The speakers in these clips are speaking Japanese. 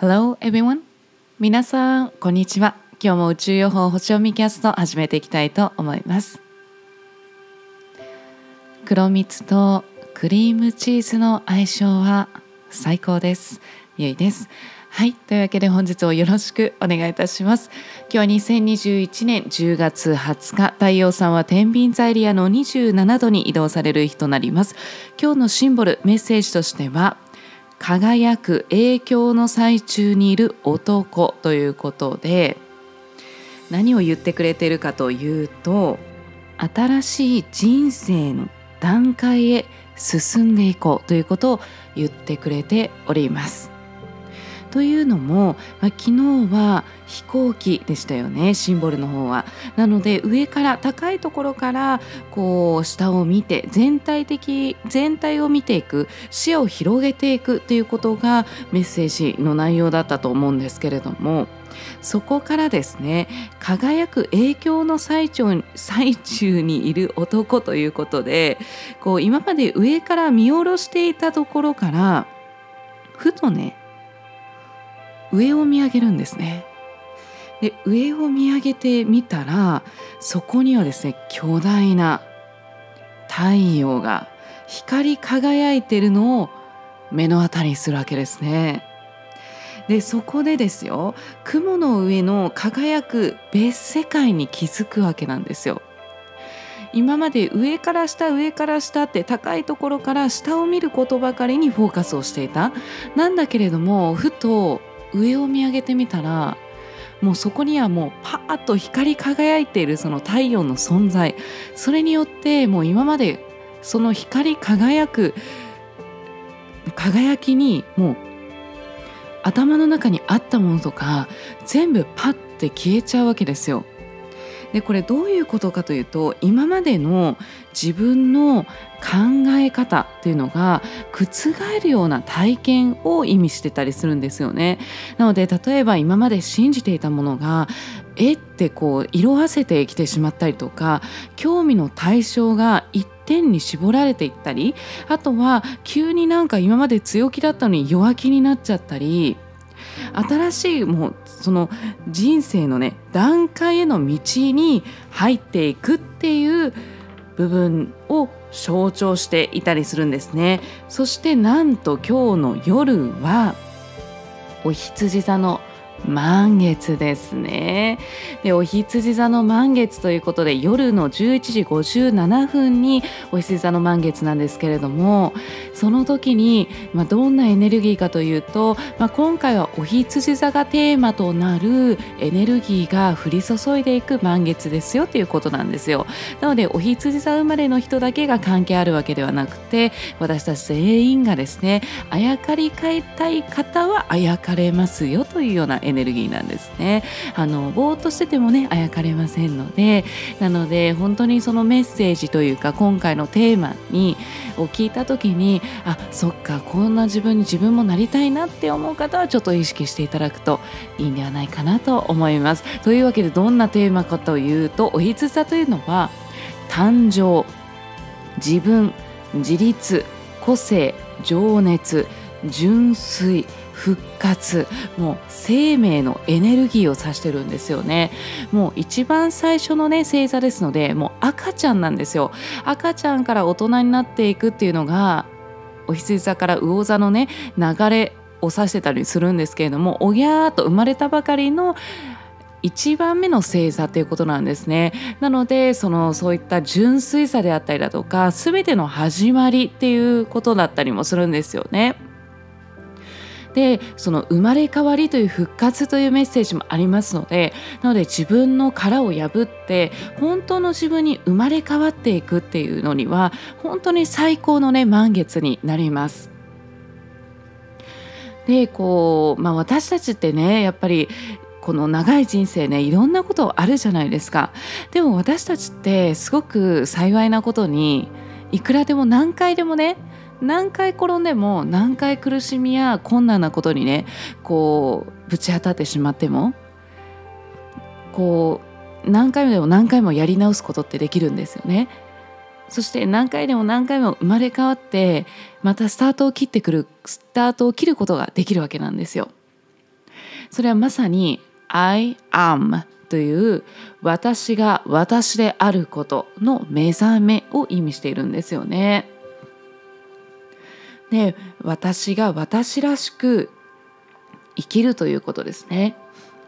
Hello everyone. 皆さんこんにちは。今日も宇宙予報星読みキャスト始めていきたいと思います。黒蜜とクリームチーズの相性は最高です。ゆいです。はいというわけで本日をよろしくお願いいたします。今日は2021年10月20日。太陽さんは天秤座エリアの27度に移動される日となります。今日のシンボルメッセージとしては輝く影響の最中にいる男ということで何を言ってくれてるかというと新しい人生の段階へ進んでいこうということを言ってくれております。というのも、まあ、昨日は飛行機でしたよねシンボルの方は。なので上から高いところからこう下を見て全体的全体を見ていく視野を広げていくっていうことがメッセージの内容だったと思うんですけれども。そこからですね輝く影響の最中最中にいる男ということでこう今まで上から見下ろしていたところからふとね上を見上げるんですね。で上を見上げてみたらそこにはですね巨大な太陽が光り輝いてるのを目の当たりにするわけですね。でそこでですよ雲の上の輝く別世界に気づくわけなんですよ。今まで上から下上から下って高いところから下を見ることばかりにフォーカスをしていたなんだけれどもふと上を見上げてみたらもうそこにはもうパーッと光り輝いているその太陽の存在それによってもう今までその光り輝く輝きにもう頭の中にあったものとか全部パッて消えちゃうわけですよ。でこれどういうことかというと今までの自分の考え方っていうのが覆るような体験を意味してたりするんですよね。なので例えば今まで信じていたものがえってこう色あせてきてしまったりとか興味の対象が一点に絞られていったりあとは急になんか今まで強気だったのに弱気になっちゃったり新しいもうその人生のね段階への道に入っていくっていう部分を象徴していたりするんですね。そしてなんと今日の夜はお羊座の満月ですね。でお羊座の満月ということで夜の11時57分にお羊座の満月なんですけれどもその時に、まあ、どんなエネルギーかというと、まあ、今回はお羊座がテーマとなるエネルギーが降り注いでいく満月ですよということなんですよ。なのでお羊座生まれの人だけが関係あるわけではなくて私たち全員がですねあやかり変えたい方はあやかれますよというようなエネルギーエネルギーなんですね。あのぼーっとしててもねあやかれませんのでなので本当にそのメッセージというか今回のテーマにを聞いた時にあそっかこんな自分に自分もなりたいなって思う方はちょっと意識していただくといいんではないかなと思います。というわけでどんなテーマかというとおひつさというのは誕生自分自立個性情熱純粋復活。もう生命のエネルギーを指してるんですよね。もう一番最初のね星座ですのでもう赤ちゃんなんですよ。赤ちゃんから大人になっていくっていうのがお羊座から魚座のね流れを指してたりするんですけれどもおぎゃーと生まれたばかりの1番目の星座ということなんですね。なのでそのそういった純粋さであったりだとか全ての始まりっていうことだったりもするんですよね。でその生まれ変わりという復活というメッセージもありますのでなので自分の殻を破って本当の自分に生まれ変わっていくっていうのには本当に最高のね満月になります。でこう、まあ、私たちってねやっぱりこの長い人生ねいろんなことあるじゃないですかでも私たちってすごく幸いなことにいくらでも何回でもね何回転んでも何回苦しみや困難なことにねこうぶち当たってしまってもこう何回もでも何回もやり直すことってできるんですよね。そして何回でも何回も生まれ変わってまたスタートを切ってくるスタートを切ることができるわけなんですよ。それはまさに I am という私が私であることの目覚めを意味しているんですよね。で私が私らしく生きるということですね。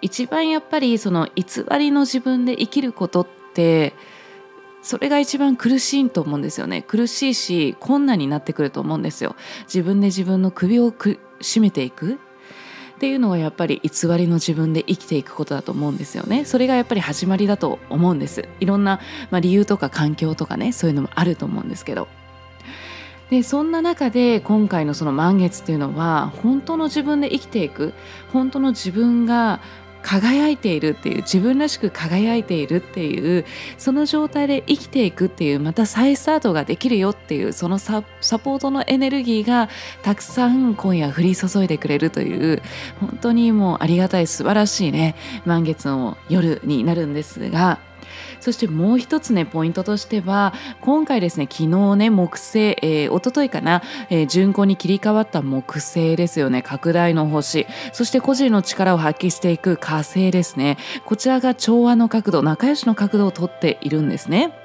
一番やっぱりその偽りの自分で生きることってそれが一番苦しいと思うんですよね。苦しいし困難になってくると思うんですよ。自分で自分の首を絞めていく。っていうのはやっぱり偽りの自分で生きていくことだと思うんですよね。それがやっぱり始まりだと思うんです。いろんな、まあ、理由とか環境とかねそういうのもあると思うんですけど。でそんな中で今回のその満月っていうのは本当の自分で生きていく本当の自分が輝いているっていう自分らしく輝いているっていうその状態で生きていくっていうまた再スタートができるよっていうそのサポートのエネルギーがたくさん今夜降り注いでくれるという本当にもうありがたい素晴らしいね満月の夜になるんですがそしてもう一つねポイントとしては今回ですね昨日ね木星、えー、一昨日かな、えー、巡行に切り替わった木星ですよね。拡大の星。そして個人の力を発揮していく火星ですね。こちらが調和の角度仲良しの角度をとっているんですね。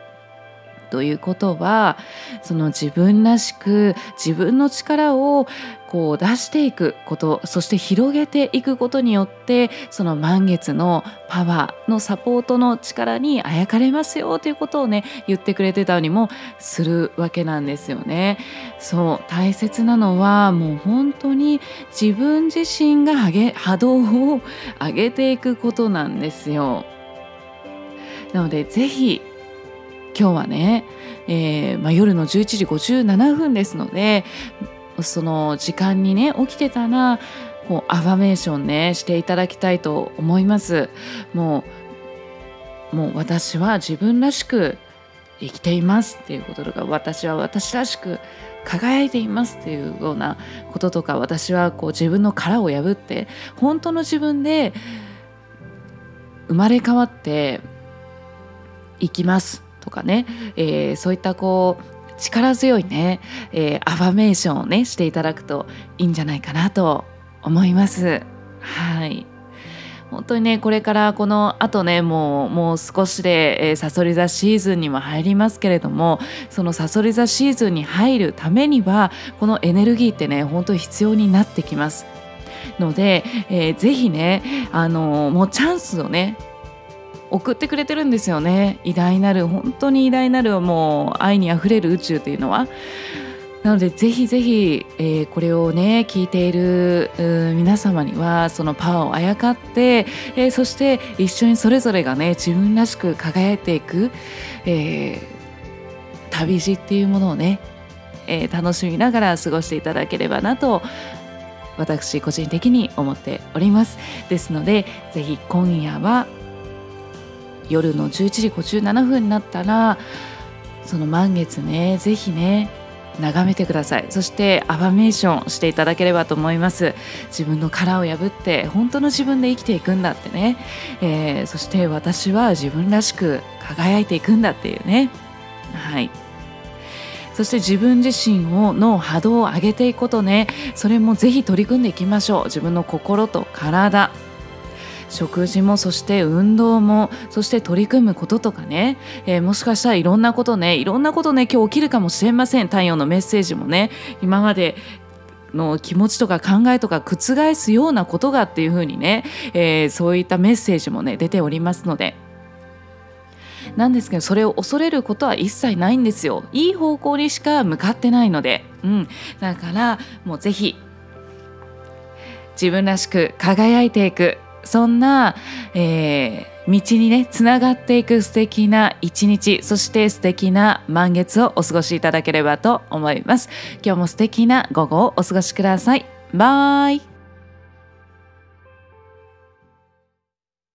ということはその自分らしく自分の力をこう出していくことそして広げていくことによってその満月のパワーのサポートの力にあやかれますよということをね言ってくれてたりもするわけなんですよね。そう大切なのはもう本当に自分自身が上げ波動を上げていくことなんですよ。なのでぜひ今日はね、えーまあ、夜の11時57分ですのでその時間にね起きてたらこうアファメーションねしていただきたいと思います。もうもう私は自分らしく生きていますっていうこととか私は私らしく輝いていますっていうようなこととか私はこう自分の殻を破って本当の自分で生まれ変わっていきます。とかね、えー、そういったこう力強いね、えー、アファメーションをねしていただくといいんじゃないかなと思います。はい本当にねこれからこのあとねもうもう少しで、えー、サソリ座シーズンにも入りますけれどもそのサソリ座シーズンに入るためにはこのエネルギーってね本当に必要になってきますので、えー、ぜひねあのー、もうチャンスをね送ってくれてるんですよね偉大なる本当に偉大なるもう愛にあふれる宇宙っていうのは。なのでぜひぜひ、えー、これをね聞いている皆様にはそのパワーをあやかって、えー、そして一緒にそれぞれがね自分らしく輝いていく、えー、旅路っていうものをね、えー、楽しみながら過ごしていただければなと私個人的に思っておりますですのでぜひ今夜は夜の11時57分になったらその満月ねぜひね眺めてください。そしてアファメーションしていただければと思います。自分の殻を破って本当の自分で生きていくんだってね、えー、そして私は自分らしく輝いていくんだっていうね。はい。そして自分自身をの波動を上げていくことね。それもぜひ取り組んでいきましょう。自分の心と体。食事もそして運動もそして取り組むこととかね、えー、もしかしたらいろんなことねいろんなことね今日起きるかもしれません。太陽のメッセージもね。今までの気持ちとか考えとか覆すようなことがっていうふうにね、えー、そういったメッセージもね出ておりますので。なんですけどそれを恐れることは一切ないんですよ。いい方向にしか向かってないので、うん、だからもうぜひ自分らしく輝いていく。そんな、えー、道にねつながっていく素敵な一日そして素敵な満月をお過ごしいただければと思います。今日も素敵な午後をお過ごしください。バイ。